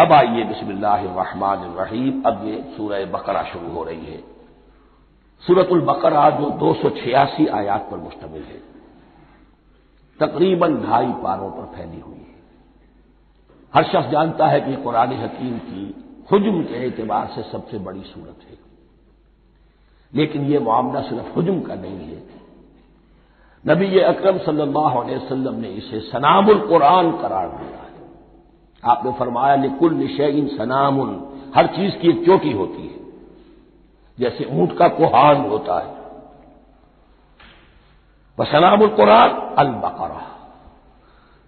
अब आइए बिस्मिल्लाहिर्रहमानिर्रहीम। अब ये सूरह बकरा शुरू हो रही है। सूरतुल बकरा जो दो सौ छियासी आयात पर मुश्तमिल है। तकरीबन ढाई पारों पर फैली हुई है। हर शख्स जानता है कि कुरान हकीम की हजम के एतबार से सबसे बड़ी सूरत है। लेकिन यह मामला सिर्फ़ हजम का नहीं है। नबी अकरम सल्लल्लाहु अलैहि वसल्लम ने इसे सनामुल कुरान करार दिया। आपने फरमाया निकुल निशइन सनामुन। हर चीज़ की एक चोटी होती है। जैसे ऊँट का कोहान होता है। वह सनामुल कुरान अल बकरा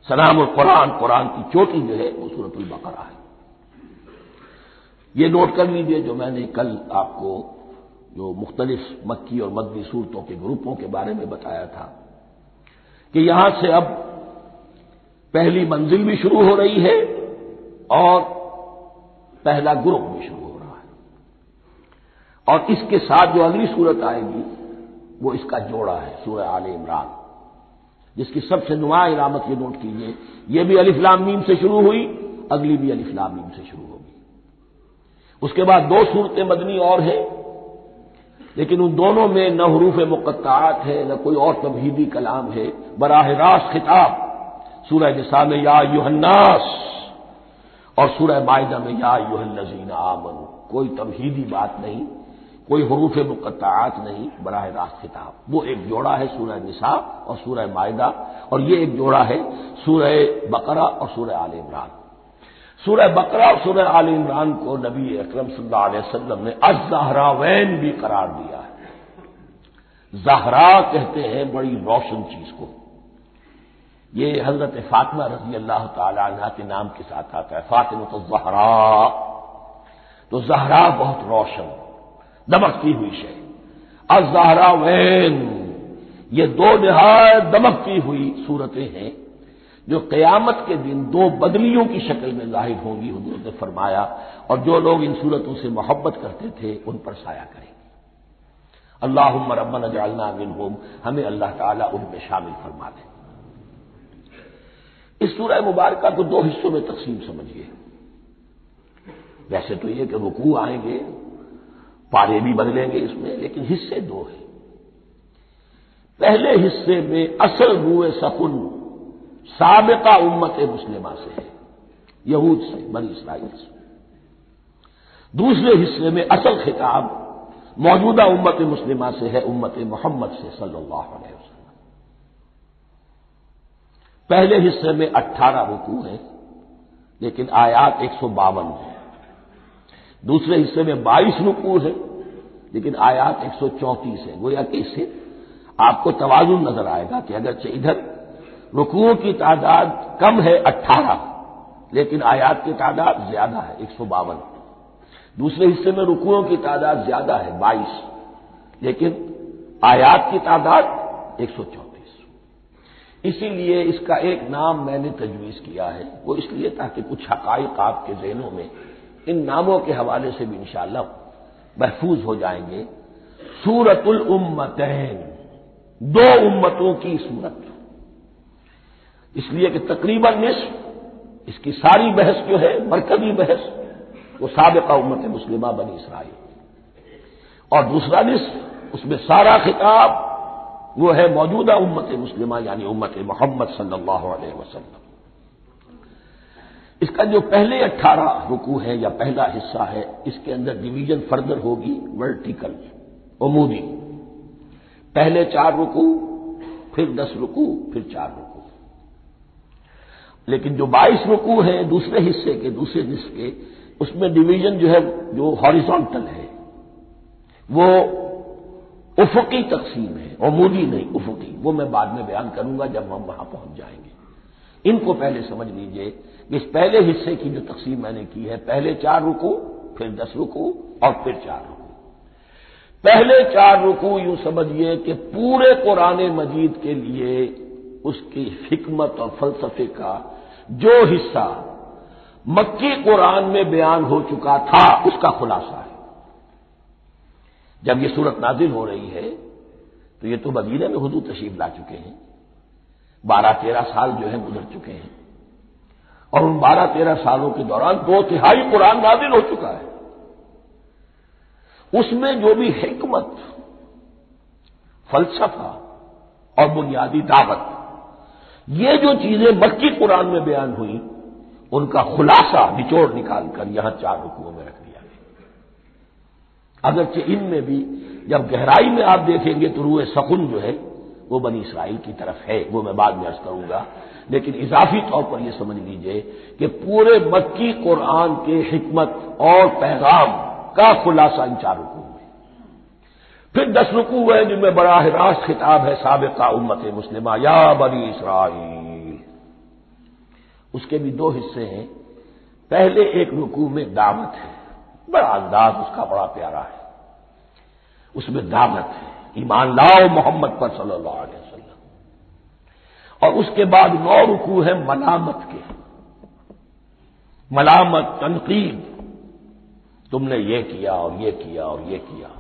सनामुल कुरान कुरान की चोटी जो है, वो सूरतुल बकरा है। ये नोट कर लीजिए जो मैंने कल आपको जो मुख्तलिफ़ मक्की और मदनी सूरतों के ग्रुपों के बारे में बताया था कि यहाँ से अब पहली मंजिल भी शुरू हो रही है और पहला ग्रुप भी शुरू हो रहा है। और इसके साथ जो अगली सूरत आएगी, वो इसका जोड़ा है, सूरह आल इमरान, जिसकी सबसे नुमा इलामत ये नोट कीजिए ये भी अलिफ्लाम मीम से शुरू हुई, अगली भी अलिफ्लाम मीम से शुरू होगी। उसके बाद दो सूरतें मदनी और हैं, लेकिन उन दोनों में न हरूफ मुकत्तात है, न कोई और तबहीदी कलाम है। बराह रास्त खिताब, सूरह निसा में या युहन्नास और सूरह मायदा में, या युहल्लजीना आमन। कोई तमहीदी बात नहीं, कोई हरूफ मुकत्तात नहीं, बराह रास्त खिताब। वो एक जोड़ा है सूरह निसा और सूरह मायदा, और ये एक जोड़ा है सूरह बकरा और सूरह आल इमरान। सूरह बकरा और सूरह आल इमरान को नबी अकरम वसल्लम ने अजहरावैन भी करार दिया है। जहरा कहते हैं बड़ी रोशन चीज़ को। ये हज़रत फातिमा रज़ी अल्लाह तला के नाम के साथ आता है, फातिमा तो जहरा। तो जहरा बहुत रोशन, दमकती हुई शे अजहरा वैन, ये दो निहायत दमकती हुई सूरतें हैं, जो कयामत के दिन दो बदलियों की शक्ल में ज़ाहिर होंगी, हजूर ने फरमाया, और जो लोग इन सूरतों से मोहब्बत करते थे, उन पर साया करेंगे। अल्लाह रबन जालना मिन होम हमें अल्लाह ताला उनमें शामिल फरमा दें। इस सूरह मुबारक को दो हिस्सों में तकसीम समझिए। वैसे तो ये कि रुकू आएँगे, पारे भी बदलेंगे इसमें, लेकिन हिस्से दो हैं। पहले हिस्से में असल रुए सकुन सबका उम्मत मुस्लिमा से है, यहूद से, बनी इसराइल से। दूसरे हिस्से में असल खिताब मौजूदा उम्मत मुस्लिमा से है, उम्मत मोहम्मद से, सल्लल्लाहु अलैहि पहले हिस्से में अट्ठारह रुकू है, लेकिन आयात एक सौ बावन है। दूसरे हिस्से में बाईस रुकू है, लेकिन आयात एक सौ चौंतीस है। गोया कि इससे आपको तवाजुन नज़र आएगा कि अगर इधर रुकुओं की तादाद कम है अट्ठारह, लेकिन आयात की तादाद ज़्यादा है एक सौ बावन। दूसरे हिस्से में रुकुओं की तादाद ज़्यादा है बाईस, लेकिन आयात की तादाद एक सौ चौंतीस। इसीलिए इसका एक नाम मैंने तजवीज किया है। वो इसलिए ताकि कुछ हकाइक आपके जहनों में इन नामों के हवाले से भी इंशाला महफूज हो जाएँगे। सूरतुल उम्मतैन, दो उम्मतों की सूरत। इसलिए कि तकरीबन निस्फ इसकी सारी बहस जो है, मरकजी बहस, वो सबका उम्मत मुस्लिमा बनी इसराइल। और दूसरा निस्फ उसमें सारा खिताब वो है मौजूदा उम्मत मुस्लिमा, यानी उम्मत मोहम्मद सल्लल्लाहु अलैहि इसका जो पहले अट्ठारह रुकू है या पहला हिस्सा है, इसके अंदर डिवीज़न फर्दर होगी वर्टिकल उमूदी। पहले चार रुकू, फिर दस रुकू, फिर चार रुकू। लेकिन जो बाईस रुकू है दूसरे हिस्से के, दूसरे निस्फ के, उसमें डिवीज़न जो है, जो हॉरिजॉन्टल है, वो उफुकी तकसीम है अमूदी नहीं, उफुकी। वो मैं बाद में बयान करूँगा जब हम वहाँ पहुँच जाएँगे। इनको पहले समझ लीजिए इस पहले हिस्से की जो तकसीम मैंने की है, पहले चार रुकू, फिर दस रुकू और फिर चार रुकू। पहले चार रुकू यूँ समझिए कि पूरे कुरान मजीद के लिए उसकी हिकमत और फलसफे का जो हिस्सा मक्की कुरान में बयान हो चुका था, उसका खुलासा है। जब ये सूरत नाजिल हो रही है तो ये तो मदीने में हजू तशीफ ला चुके हैं। बारह तेरह साल जो है गुजर चुके हैं। और उन बारह तेरह सालों के दौरान दो तिहाई कुरान नाजिल हो चुका है। उसमें जो भी हिकमत, फलसफा और बुनियादी दावत, ये जो चीज़ें मक्की कुरान में बयान हुई, उनका खुलासा निचोड़ निकालकर यहाँ चार रुकुओं में रख अगरचे इनमें भी जब गहराई में आप देखेंगे तो रूए सकुन जो है, वो बनी इसराइल की तरफ़ है, वो मैं बाद में अर्ज़ करूँगा। लेकिन इजाफी तौर पर यह समझ लीजिए कि पूरे मक्की कुरान के हिकमत और पैगाम का खुलासा इन चार रुकू में। फिर दस रुकू है जिनमें बड़ा रास्त खिताब है सबका उम्मत मुस्लिमा, या बनी इसराइल। उसके भी दो हिस्से हैं। पहले एक रुकू में दावत है। बड़ा अंदाज, उसका बड़ा प्यारा है। उसमें दावत है ईमान लाओ मोहम्मद पर सल्लल्लाहु अलैहि वसल्लम। और उसके बाद नौ रुकू है मलामत के। मलामत, तनकीद। तुमने ये किया और ये किया और ये किया।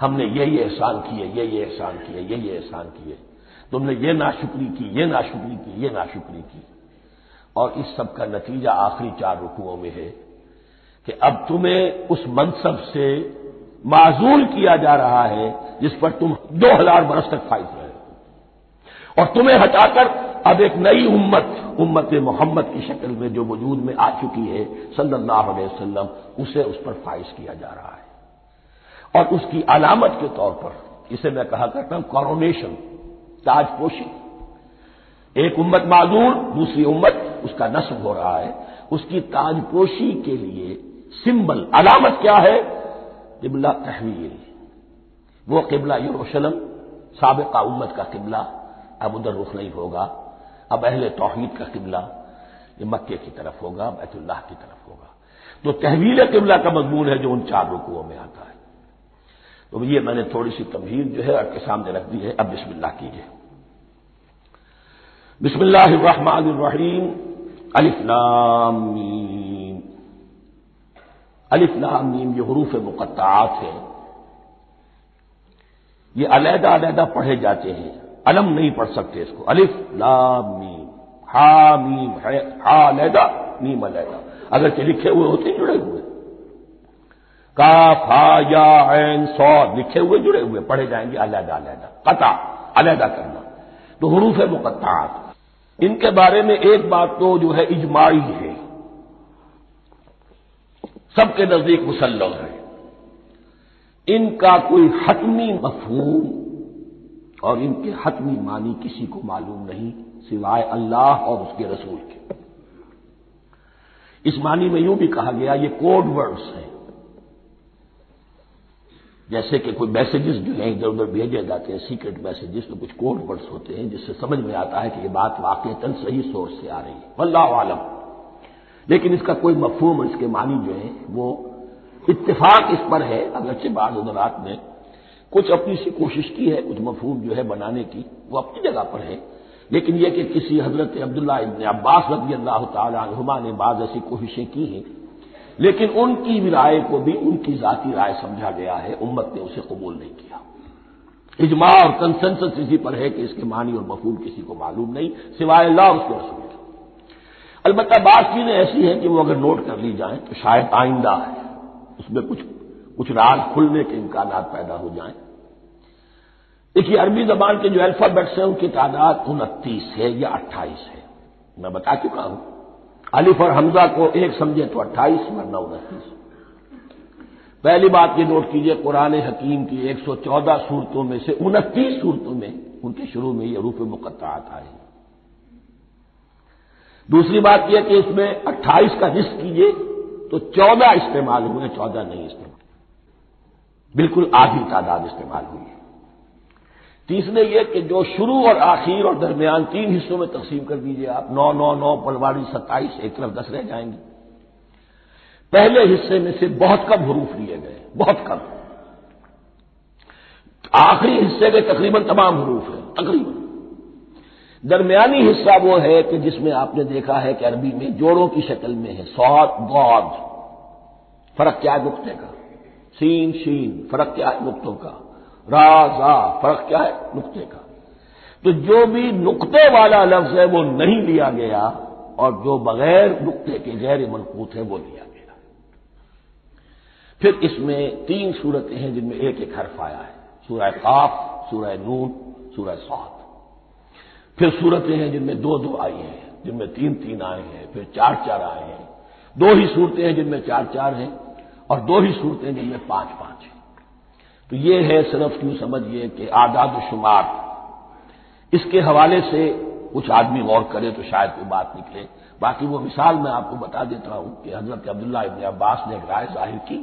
हमने ये ये एहसान किए, ये ये एहसान किए, ये ये एहसान किए। तुमने ये नाशुक्री की, ये नाशुक्री की, ये नाशुक्री की। और इस सब का नतीजा आखिरी चार रुकुओं में है कि अब तुम्हें उस मनसब से माजूल किया जा रहा है, जिस पर तुम दो हज़ार बरस तक फाइज रहे और तुम्हें हटाकर अब एक नई उम्मत उम्मत मोहम्मद की शक्ल में जो वजूद में आ चुकी है, सल्लल्लाहु अलैहि वसल्लम, उसे उस पर फाइज किया जा रहा है। और उसकी अलामत के तौर पर, इसे मैं कहा करता हूँ कॉरोनेशन ताजपोशी। एक उम्मत माजूर दूसरी उम्मत, उसका नस्ब हो रहा है। उसकी ताजपोशी के लिए सिंबल, अलामत क्या है? किबला तहवील। वो किबला यरूशलम, सबका उम्मत का किबला, अब उधर रुख नहीं होगा, अब अहल तोहहीद का किबला, ये मक्के की तरफ़ होगा, बैतुल्लाह की तरफ़ होगा। तो तहवील किबला का मजमून है जो उन चार रुकुओं में आता है। तो ये मैंने थोड़ी सी तमहीर जो है आपके सामने रख दी है। अब बिस्मिल्लाह कीजिए। बिस्मिल्लाहिर्रहमानिर्रहीम। अलिफ्लामीम अलिफ्लामीम ये हरूफ मुकत्तात है। ये अलहदा अलहदा पढ़े जाते हैं। अलम नहीं पढ़ सकते इसको। अलिफ लामीम हा मीम है, हा अलहदा, मीम अलहदा। अगर लिखे हुए होते जुड़े हुए। का, फा, या एन सौ लिखे हुए, जुड़े हुए। पढ़े जाएँगे अलहदा अलहदा। कता, अलहदा करना। तो हरूफ मुकत्तात इनके बारे में एक बात तो जो है इजमाई है। सबके नज़दीक मुसल्लम है। इनका कोई हतमी मफहूम और इनके हतमी मानी किसी को मालूम नहीं, सिवाय अल्लाह और उसके रसूल के। इस मानी में यूँ भी कहा गया, ये कोड वर्ड्स हैं। जैसे कि कोई मैसेजेस जो हैं, इधर उधर भेजे जाते हैं, सीक्रेट मैसेजेस तो कुछ कोड वर्ड्स होते हैं, जिससे समझ में आता है कि ये बात वाकईतन सही सोर्स से आ रही है। वल्लाह आलम। लेकिन इसका कोई मफहूम इसके मानी जो है, वो इत्तेफाक इस पर है, अगरचे बाद उदरात ने कुछ अपनी सी कोशिश की है, कुछ मफहूम जो है बनाने की, वो अपनी जगह पर है। लेकिन यह कि किसी हज़रत अब्दुल्ला इबन अब्बास रबी अल्लाह तुमा ने बाद ऐसी कोशिशें की हैं, लेकिन उनकी राय को भी उनकी जाती राय समझा गया है, उम्मत ने उसे कबूल नहीं किया। इजमा और कंसेंसस इसी पर है कि इसके मानी और मफूल किसी को मालूम नहीं, सिवाय अल्लाह उसके रसूल। अलबत् बात चीज़ें ऐसी हैं कि वो अगर नोट कर ली जाए तो शायद आइंदा है, उसमें कुछ कुछ राज खुलने के इम्कान पैदा हो जाए। देखिए, अरबी जबान के जो अल्फाबेट्स हैं, उनकी तादाद उनतीस है या अट्ठाईस है। मैं बता चुका हूँ। अलिफ और हमजा को एक समझे तो अट्ठाईस, वरना उनतीस। पहली बात ये नोट कीजिए, कुरान हकीम की 114 सूरतों में से उनतीस सूरतों में उनके शुरू में ये रूप मुकत्तात आए दूसरी बात यह कि इसमें 28 का रिस्क कीजिए तो 14 इस्तेमाल हुए 14 नहीं इस्तेमाल बिल्कुल आधी तादाद इस्तेमाल हुई है। तीसरे ये कि जो शुरू और आखिर और दरमियान तीन हिस्सों में तकसीम कर दीजिए आप, नौ नौ नौ, पलवाड़ी, सत्ताईस, एक तरफ़ दस रह जाएँगे। पहले हिस्से में से बहुत कम हरूफ लिए गए, बहुत कम। आखिरी हिस्से के तकरीबन तमाम हरूफ हैं, तकरीबन। दरमियानी हिस्सा वो है कि जिसमें आपने देखा है कि अरबी में जोड़ों की शक्ल में है। सौद, गौद, फ़र्क क्या है नुकते का? सीन, शीन, फ़र्क क्या है नुकतों का? राजा फ़र्क क्या है नुकते का? तो जो भी नुकते वाला लफ्ज है वो नहीं लिया गया और जो बगैर नुकते के गैर मनकूत है वो लिया गया। फिर इसमें तीन सूरतें हैं जिनमें एक एक हर्फ आया है। सूरह काफ, सूरह नून, सूरह सात फिर सूरतें हैं जिनमें दो दो आई हैं, जिनमें तीन तीन आए हैं, फिर चार चार आए हैं। दो ही सूरतें हैं जिनमें चार चार हैं और दो ही सूरतें जिनमें पाँच पाँच हैं। तो ये है सिर्फ़ क्यों समझिए कि आदाद शुमार। इसके हवाले से कुछ आदमी गौर करे तो शायद कोई बात निकले। बाकी वो मिसाल मैं आपको बता देता हूँ कि हज़रत अब्दुल्ला इबन अब्बास ने एक राय ज़ाहिर की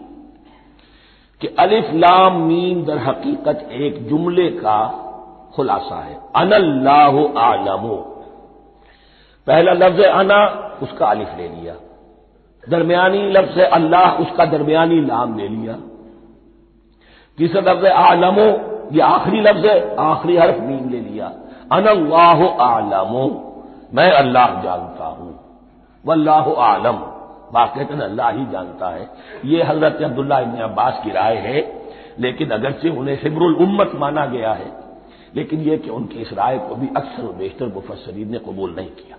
कि अलिफ लाम मीम दर हकीकत एक जुमले का खुलासा है। अनल्लाह आलमो। पहला लफ्ज अना, उसका अलिफ ले लिया। दरमियानी लफ्ज अल्लाह, उसका दरमियानी नाम ले लिया। तीसरा लफ्ज आलमो, ये आखिरी लफ्ज है, आखिरी हर्फ मीम ले लिया। अनल्लाह आलमो, मैं अल्लाह जानता हूँ। वल्लाह आलम वाकता अल्लाह ही जानता है। ये हज़रत अब्दुल्ला इबन अब्बास की राय है, लेकिन अगरचे उन्हें हिब्रुल उम्मत माना गया है। लेकिन यह कि उनकी इस राय को भी अक्सर बेशतर मुफसरीन ने कबूल नहीं किया।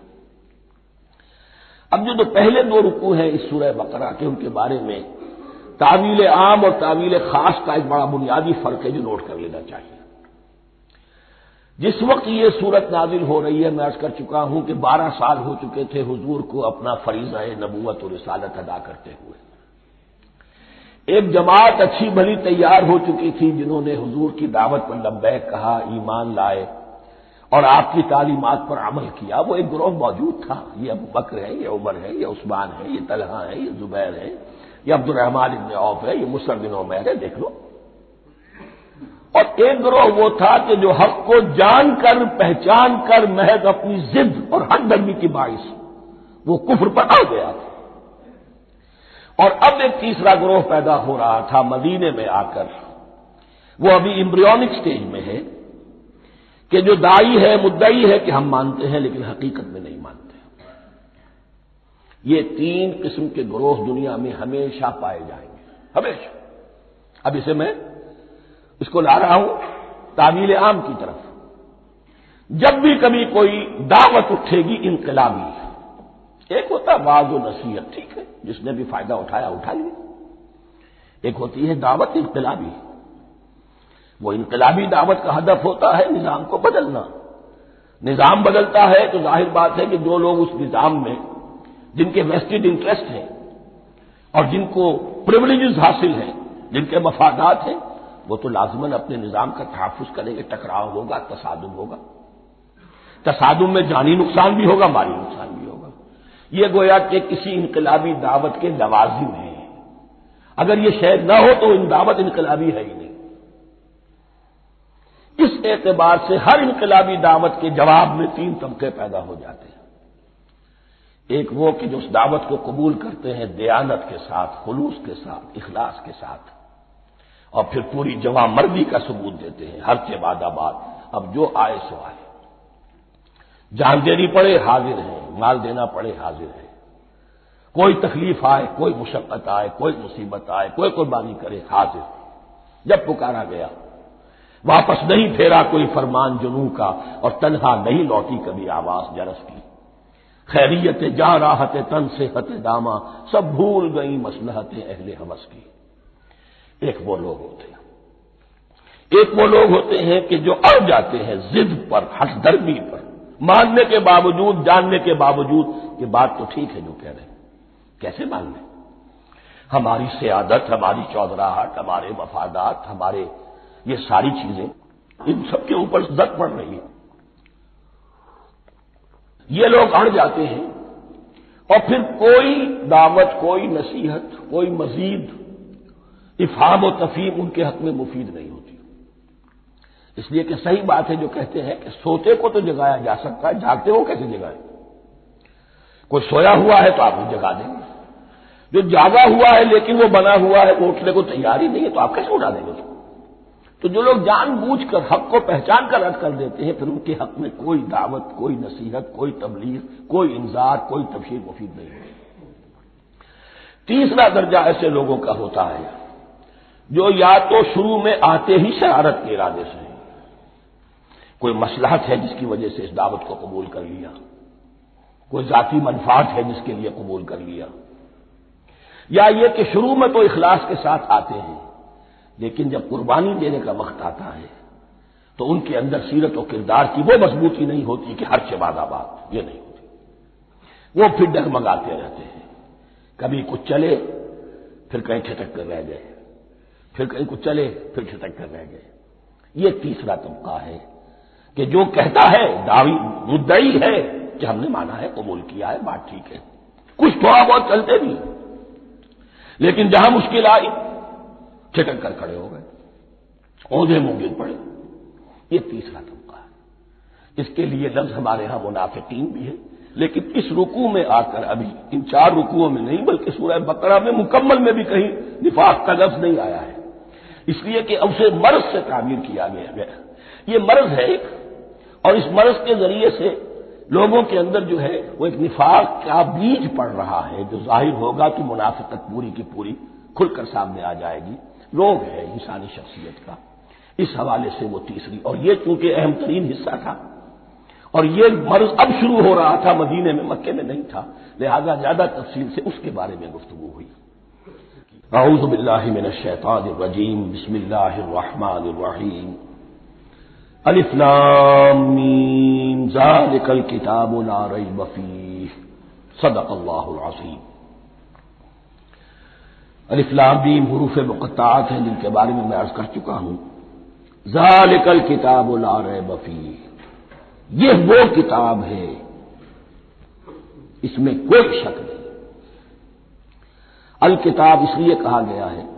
अब जो तो पहले दो रुकू हैं इस सूरह बकरा के, उनके बारे में, तावील आम और तावील खास का एक बड़ा बुनियादी फ़र्क है जो नोट कर लेना चाहिए। जिस वक्त ये सूरत नाजिल हो रही है, मैं अर्ज़ कर चुका हूँ कि बारह साल हो चुके थे हुजूर को अपना फरीजा नबूत और रिसालत अदा करते हुए। एक जमात अच्छी भली तैयार हो चुकी थी जिन्होंने हुजूर की दावत पर लब्बैक कहा, ईमान लाए और आपकी तालीमत पर अमल किया। वो एक ग्रोह मौजूद था। ये अबू बकर है, ये उमर है, ये उस्मान है, ये तलहा है, ये जुबैर है, ये अब्दुलरहमान इबन औफ है, ये मुसर बिन उमैर है, देख लो। और एक ग्रोह वो था कि जो हक को जानकर पहचान कर महज अपनी जिद और हदर्मी की बाइश वो कुफर पर आ गया था। और अब एक तीसरा ग्रोह पैदा हो रहा था मदीने में आकर। वो अभी इम्ब्रियोनिक स्टेज में है कि जो दाई है, मुद्दई है कि हम मानते हैं, लेकिन हकीकत में नहीं मानते। ये तीन किस्म के ग्रोह दुनिया में हमेशा पाए जाएँगे। हमेशा। अब इसे मैं इसको ला रहा हूँ तावील आम की तरफ़। जब भी कभी कोई दावत उठेगी इनकलाबी। एक होता वाज नसीहत, ठीक है? जिसने भी फ़ायदा उठाया उठा लिया एक होती है दावत, इनकलाबी। वो इनकलाबी दावत का हदफ होता है निज़ाम को बदलना। निज़ाम बदलता है तो ज़ाहिर बात है कि जो लोग उस निज़ाम में, जिनके वेस्टेड इंटरेस्ट हैं और जिनको प्रिवलेजेस हासिल हैं, जिनके मफादात हैं, वो तो लाजमन अपने निज़ाम का तहफ़ करेंगे, टकराव होगा, तसादुम होगा। तसादुम में जानी नुकसान भी होगा माली नुकसान भी ये गोया कि किसी इनकलाबी दावत के लवाजिम है। अगर ये शहद न हो तो इन दावत इनकलाबी है ही नहीं। इस एतबार से हर इनकलाबी दावत के जवाब में तीन तबके पैदा हो जाते हैं। एक वो कि जो उस दावत को कबूल करते हैं दयानत के साथ, खलूस के साथ, इखलास के साथ। और फिर पूरी जवा मर्दी का सबूत देते हैं। हर के बाद अब जो आए सो आए। जान देनी पड़े, हाजिर है। माल देना पड़े, हाजिर है। कोई तकलीफ़ आए, कोई मुशक्कत आए, कोई मुसीबत आए, कोई कुर्बानी करे, हाजिर जब पुकारा गया, वापस नहीं फेरा कोई फरमान जुनू का और तनहा नहीं लौटी कभी आवाज़ जरस की। खैरियत जा राहत तन से हत दामा, सब भूल गई मसलहत अहले हवस की। एक वो लोग होते हैं। एक वो लोग होते हैं कि जो अड़ जाते हैं जिद पर हटदर्मी पर। मानने के बावजूद, जानने के बावजूद कि बात तो ठीक है जो कह रहे हैं। कैसे मान लें हमारी सियादत, हमारी चौधराहट, हमारे मफादात हमारे ये सारी चीज़ें, इन सबके ऊपर जद पड़ रही है। ये लोग अड़ जाते हैं और फिर कोई दावत, कोई नसीहत, कोई मजीद, इफाम और तफीम उनके हक में मुफीद नहीं होती। इसलिए कि सही बात है जो कहते हैं कि सोते को तो जगाया जा सकता है, जागते को कैसे जगाए? कोई सोया हुआ है तो आप जगा देंगे। जो जागा हुआ है लेकिन वो बना हुआ है, वो उठने को तैयार ही नहीं है तो आप कैसे उठा देंगे उसको? तो जो लोग जानबूझकर हक को पहचान कर रद्द कर देते हैं, फिर उनके हक में कोई दावत, कोई नसीहत, कोई तबलीग, कोई इंजार कोई तफसीर मुफीद नहीं होती। तीसरा दर्जा ऐसे लोगों का होता है, जो या तो शुरू में आते ही शरारत के इरादे से कोई मसलहत है जिसकी वजह से इस दावत को कबूल कर लिया? कोई जाति मनफात है जिसके लिए कबूल कर लिया? या ये कि शुरू में तो इखलास के साथ आते हैं, लेकिन जब कुर्बानी देने का वक्त आता है तो उनके अंदर सीरत और किरदार की वो मजबूती नहीं होती कि हर बात, ये नहीं होती। वो फिर डगमगाते रहते हैं। कभी कुछ चले, फिर कहीं छिटक कर रह गए। फिर कहीं कुछ चले, फिर छिटक कर रह गए। ये तीसरा तबका है। कि जो कहता है, दावी मुद्दई है, कि हमने माना है, कबूल किया है, बात ठीक है। कुछ थोड़ा बहुत चलते भी लेकिन जहाँ मुश्किल आई छिटक कर खड़े हो गए। औंधे गिर पड़े। ये तीसरा तबका है। इसके लिए लफ्ज हमारे यहाँ मुनाफिकीन भी है। लेकिन इस रुकू में आकर अभी, इन चार रुकुओं में नहीं, बल्कि सूरह बकरा में मुकम्मल में भी कहीं निफाक का लफ्ज नहीं आया है। इसलिए कि उसे मर्ज से तामीर किया गया ये मर्ज है एक और इस मर्ज के ज़रिए से लोगों के अंदर जो है, वो एक निफाक का बीज पड़ रहा है, जो ज़ाहिर होगा कि मुनाफिकत पूरी की पूरी खुलकर सामने आ जाएगी। रोग है इंसानी शख्सियत का। इस हवाले से वो तीसरी, और ये चूँकि अहम तरीन हिस्सा था, और ये मर्ज अब शुरू हो रहा था, मदीने में, मक्के में नहीं था, लिहाजा ज़्यादा तफसील से उसके बारे में गुफ्तु हुई। अऊज़बिल्लिन शैतान रजीम बिस्मिल्लाहिर्रहमानिर्रहीम अलिफ्लामीम जालिकल किताब ला रईब फीह। सदक अल्लाहुल अलिफ्लामीम हरूफ मुकत्तात हैं जिनके बारे में मैं अर्ज़ कर चुका हूँ। जालिकल किताब ला रईब फीह। यह वो किताब है, इसमें कोई शक नहीं। अल किताब इसलिए कहा गया है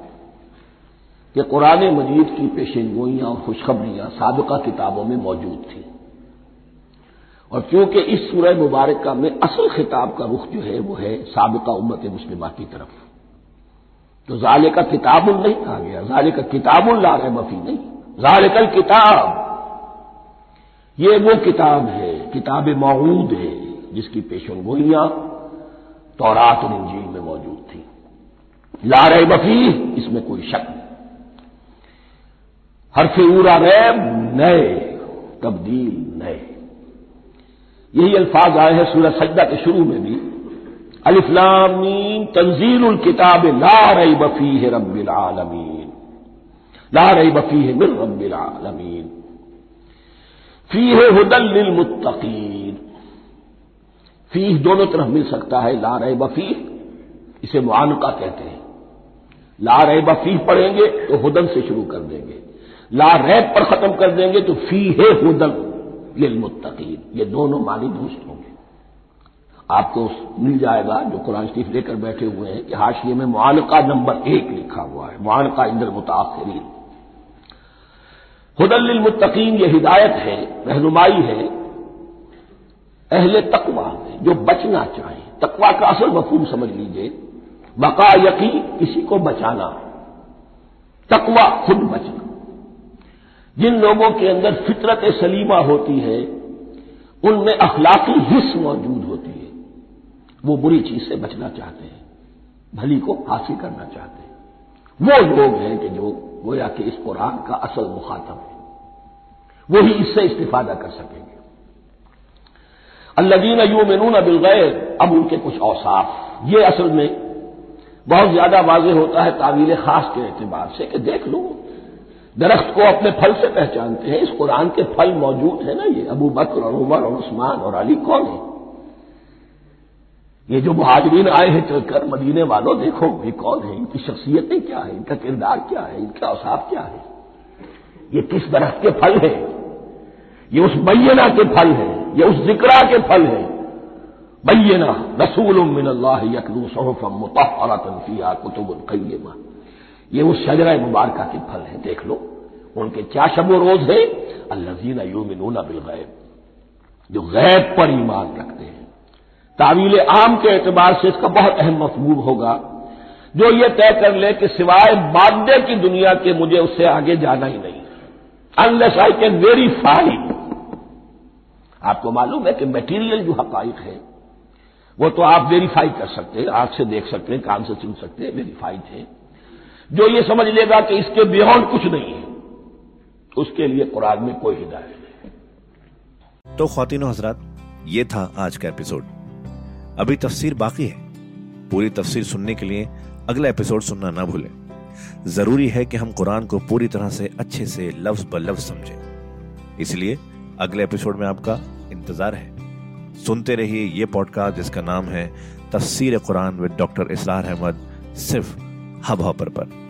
कि कुरान मजीद की पेशेनगोइयाँ और खुशखबरियाँ सबका किताबों में मौजूद थी। और क्योंकि इस सूरह मुबारक में असल खिताब का रुख जो है, वो है सबका उम्मत मुस्लिमा की तरफ़। तो जाले का किताबुल नहीं कहा गया जाले का किताबुल ला रहे मफी नहीं। जाले कल किताब, ये वो किताब है, किताब मऊद है, जिसकी पेशनगोइयाँ तौरात और इंजील में मौजूद थी। ला रहे मफी इसमें कोई शक हरफ ऊरा रैब नए, तब्दील नए। यही अल्फाज आए हैं सूरज सज्जा के शुरू में भी। अलिफ्लामीन तंजील किताब ला रई बफी है रबिल आलमीन। ला रई बफी है मिर रबिल फ़ी है हुदल मुत्तकीन। फ़ी दोनों तरफ़ मिल सकता है, ला रहे बफी इसे मुआनका कहते हैं। ला रहे बफी पढ़ेंगे तो हुदन से शुरू कर देंगे। ला रैब पर खत्म कर देंगे तो फ़ी है हुदन लिलमुत्तकीन ये दोनों मानी दुरुस्त होंगे आपको मिल जाएगा जो कुरान शरीफ लेकर बैठे हुए हैं कि हाशिए में मुआनका नंबर एक लिखा हुआ है मुआनका इंदर मुताखरीन हुदल मुत्तकीन ये हिदायत है रहनुमाई है अहले तकवा जो बचना चाहे तकवा का असल मफूम समझ लीजिए बका यकी किसी को बचाना तकवा खुद बचना जिन लोगों के अंदर फितरत सलीमा होती है, उनमें अखलाकी हिस्स मौजूद होती है। वो बुरी चीज़ से बचना चाहते हैं, भली को हासिल करना चाहते हैं। वो लोग हैं कि जो गोया कि इस कुरान का असल मुखातब है। वही इससे इस्तीफादा कर सकेंगे। अल्लादीन यूमिनून बिलगैर, अब उनके कुछ औसाफ। ये असल में बहुत ज़्यादा वाजे होता है तावील खास के एतबार से कि देख लो दरख्त को अपने फल से पहचानते हैं। इस कुरान के फल मौजूद है ना ये। अबू बकर और उमर और उस्मान और अली कौन है? ये जो मुहाजरीन आए हैं चलकर मदीने वालों, देखो ये कौन है? इनकी शख्सियतें क्या है? इनका किरदार क्या है? इनका असाब क्या है? ये किस दरख्त के फल है? ये उस बैना के फल है? ये उस जिक्रा के फल है? बैना रसूल मिनल्ला यकलू सहफम मुतहरतन फिया कुतुब कैमा ये उस शजरा मुबारका के फल है, देख लो। उनके क्या शब रोज है? अल्लाजीन यूमिनूना बिलगैब जो गैब पर ईमान रखते हैं। तावील आम के एतबार से इसका बहुत अहम मफबूब होगा। जो ये तय कर ले कि सिवाय मादे की दुनिया के मुझे उससे आगे जाना ही नहीं। अनलेस आई कैन वेरीफाई आपको मालूम है कि मेटीरियल जो हकाइक है, वो तो आप वेरीफाई कर सकते हैं आँख से देख सकते हैं, कान से सुन सकते हैं वेरीफाइड है जो ये समझ लेगा कि इसके बियॉन्ड कुछ नहीं है। उसके लिए कुरान में कोई हिदायत नहीं। तो खातिनों हजरात, ये था आज का एपिसोड। अभी तफसीर बाकी है। पूरी तफसीर सुनने के लिए अगला एपिसोड सुनना ना भूलें। ज़रूरी है कि हम कुरान को पूरी तरह से अच्छे से लफ्ज ब लफ्ज समझें। इसलिए अगले एपिसोड में आपका इंतज़ार है। सुनते रहिए ये पॉडकास्ट जिसका नाम है तफसीर कुरान विद डॉक्टर इसरार अहमद, सिर्फ़ हब हॉपर पर।